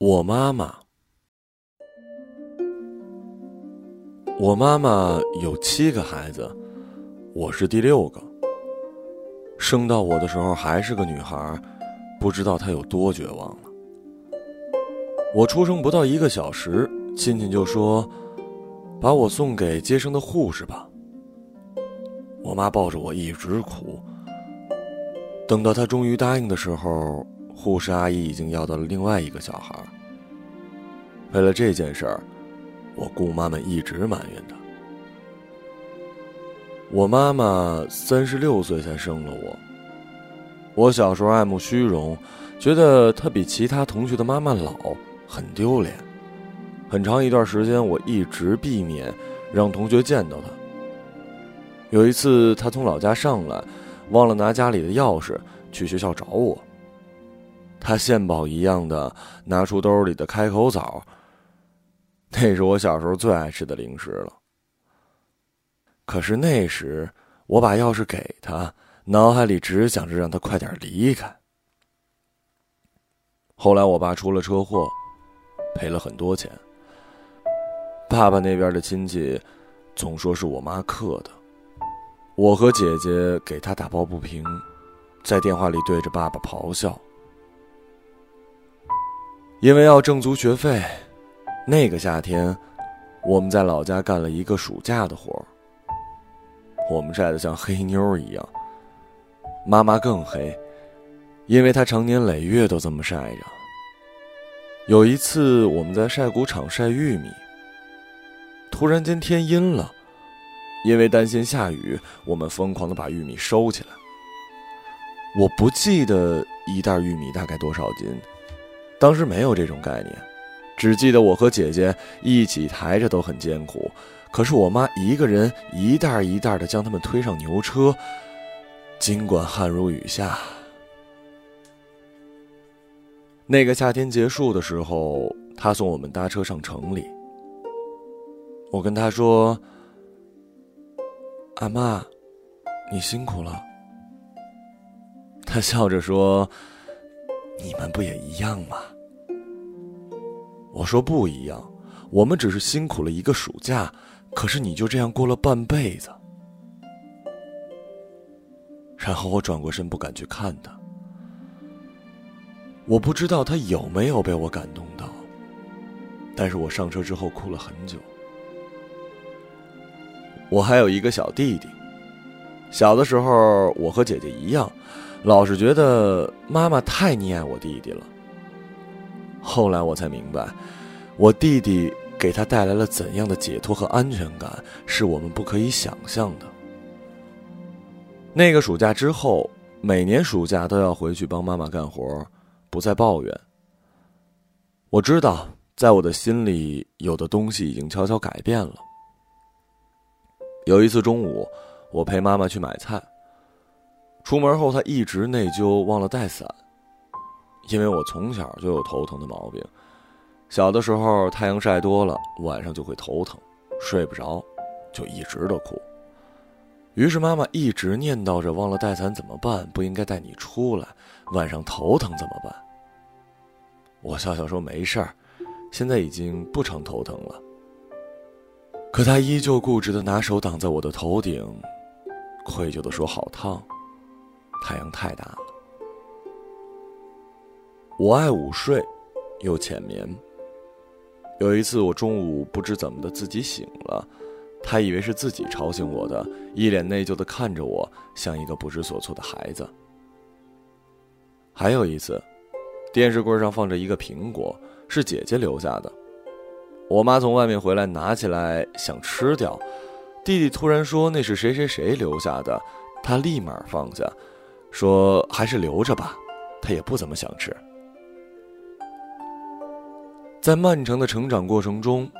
我妈妈，我妈妈有七个孩子，我是第六个。生到我的时候还是个女孩，不知道她有多绝望了。我出生不到一个小时，亲戚就说：“把我送给接生的护士吧。”我妈抱着我一直哭。等到她终于答应的时候。护士阿姨已经要到了另外一个小孩。为了这件事儿，我姑妈们一直埋怨她。我妈妈三十六岁才生了我。我小时候爱慕虚荣，觉得她比其他同学的妈妈老，很丢脸。很长一段时间，我一直避免让同学见到她。有一次，她从老家上来，忘了拿家里的钥匙，去学校找我。他献宝一样的拿出兜里的开口枣，那是我小时候最爱吃的零食了。可是那时我把钥匙给他，脑海里只想着让他快点离开。后来我爸出了车祸，赔了很多钱。爸爸那边的亲戚总说是我妈克的，我和姐姐给他打抱不平，在电话里对着爸爸咆哮。因为要挣足学费，那个夏天，我们在老家干了一个暑假的活儿。我们晒得像黑妞一样，妈妈更黑，因为她常年累月都这么晒着。有一次，我们在晒谷场晒玉米，突然间天阴了，因为担心下雨，我们疯狂的把玉米收起来。我不记得一袋玉米大概多少斤。当时没有这种概念，只记得我和姐姐一起抬着都很艰苦，可是我妈一个人一袋一袋的将它们推上牛车，尽管汗如雨下。那个夏天结束的时候，她送我们搭车上城里。我跟她说：“阿妈，你辛苦了。”她笑着说。你们不也一样吗？我说不一样，我们只是辛苦了一个暑假，可是你就这样过了半辈子。然后我转过身，不敢去看他。我不知道他有没有被我感动到，但是我上车之后哭了很久。我还有一个小弟弟，小的时候我和姐姐一样。老是觉得妈妈太溺爱我弟弟了。后来我才明白，我弟弟给他带来了怎样的解脱和安全感，是我们不可以想象的。那个暑假之后，每年暑假都要回去帮妈妈干活，不再抱怨。我知道，在我的心里，有的东西已经悄悄改变了。有一次中午，我陪妈妈去买菜。出门后，他一直内疚，忘了带伞。因为我从小就有头疼的毛病，小的时候太阳晒多了，晚上就会头疼，睡不着，就一直都哭。于是妈妈一直念叨着：“忘了带伞怎么办？不应该带你出来，晚上头疼怎么办？”我笑笑说：“没事儿，现在已经不常头疼了。”可他依旧固执的拿手挡在我的头顶，愧疚的说：“好烫。”太阳太大了。我爱午睡，又浅眠。有一次，我中午不知怎么的自己醒了，他以为是自己吵醒我的，一脸内疚的看着我，像一个不知所措的孩子。还有一次，电视柜上放着一个苹果，是姐姐留下的。我妈从外面回来，拿起来想吃掉，弟弟突然说那是谁谁谁留下的，他立马放下。说还是留着吧，他也不怎么想吃。在漫长的成长过程中，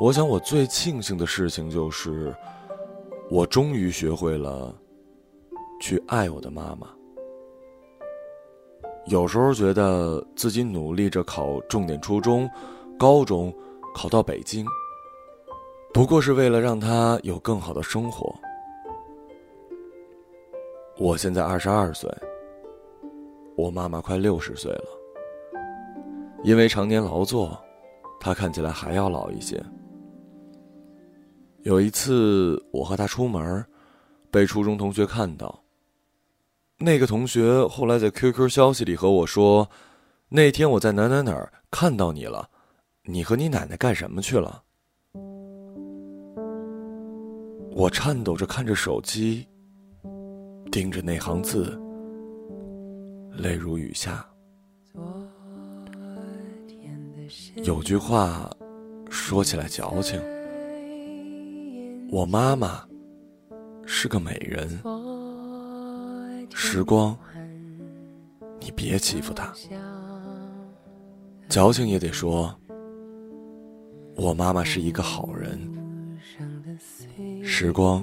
我想我最庆幸的事情就是，我终于学会了去爱我的妈妈。有时候觉得自己努力着考重点初中、高中，考到北京，不过是为了让她有更好的生活。我现在二十二岁，我妈妈快六十岁了。因为常年劳作，她看起来还要老一些。有一次，我和她出门，被初中同学看到。那个同学后来在 QQ 消息里和我说：“那天我在哪哪哪看到你了，你和你奶奶干什么去了？”我颤抖着看着手机，盯着那行字，泪如雨下。有句话说起来矫情，我妈妈是个美人。时光，你别欺负她。矫情也得说，我妈妈是一个好人。时光，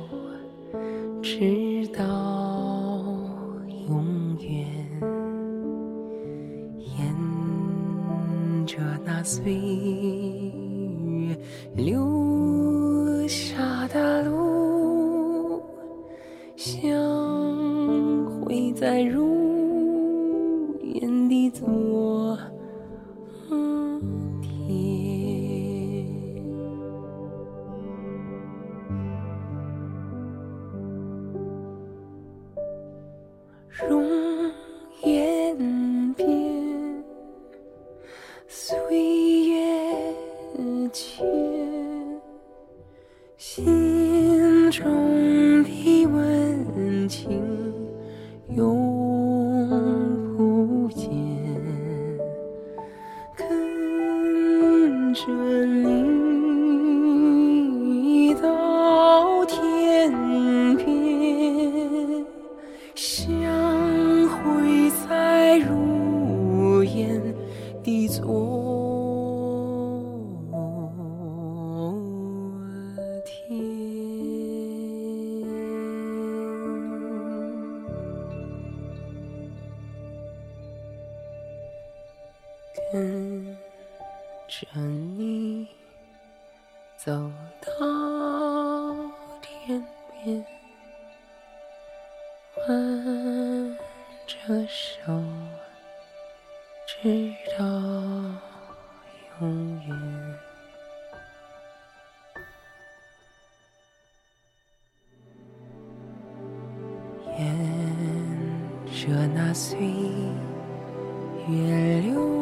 直到永远，沿着那岁月留下的路，相会在如容颜变，岁月迁，心中的温情。跟着你走到天边，挽着手，直到永远。沿着那岁月流。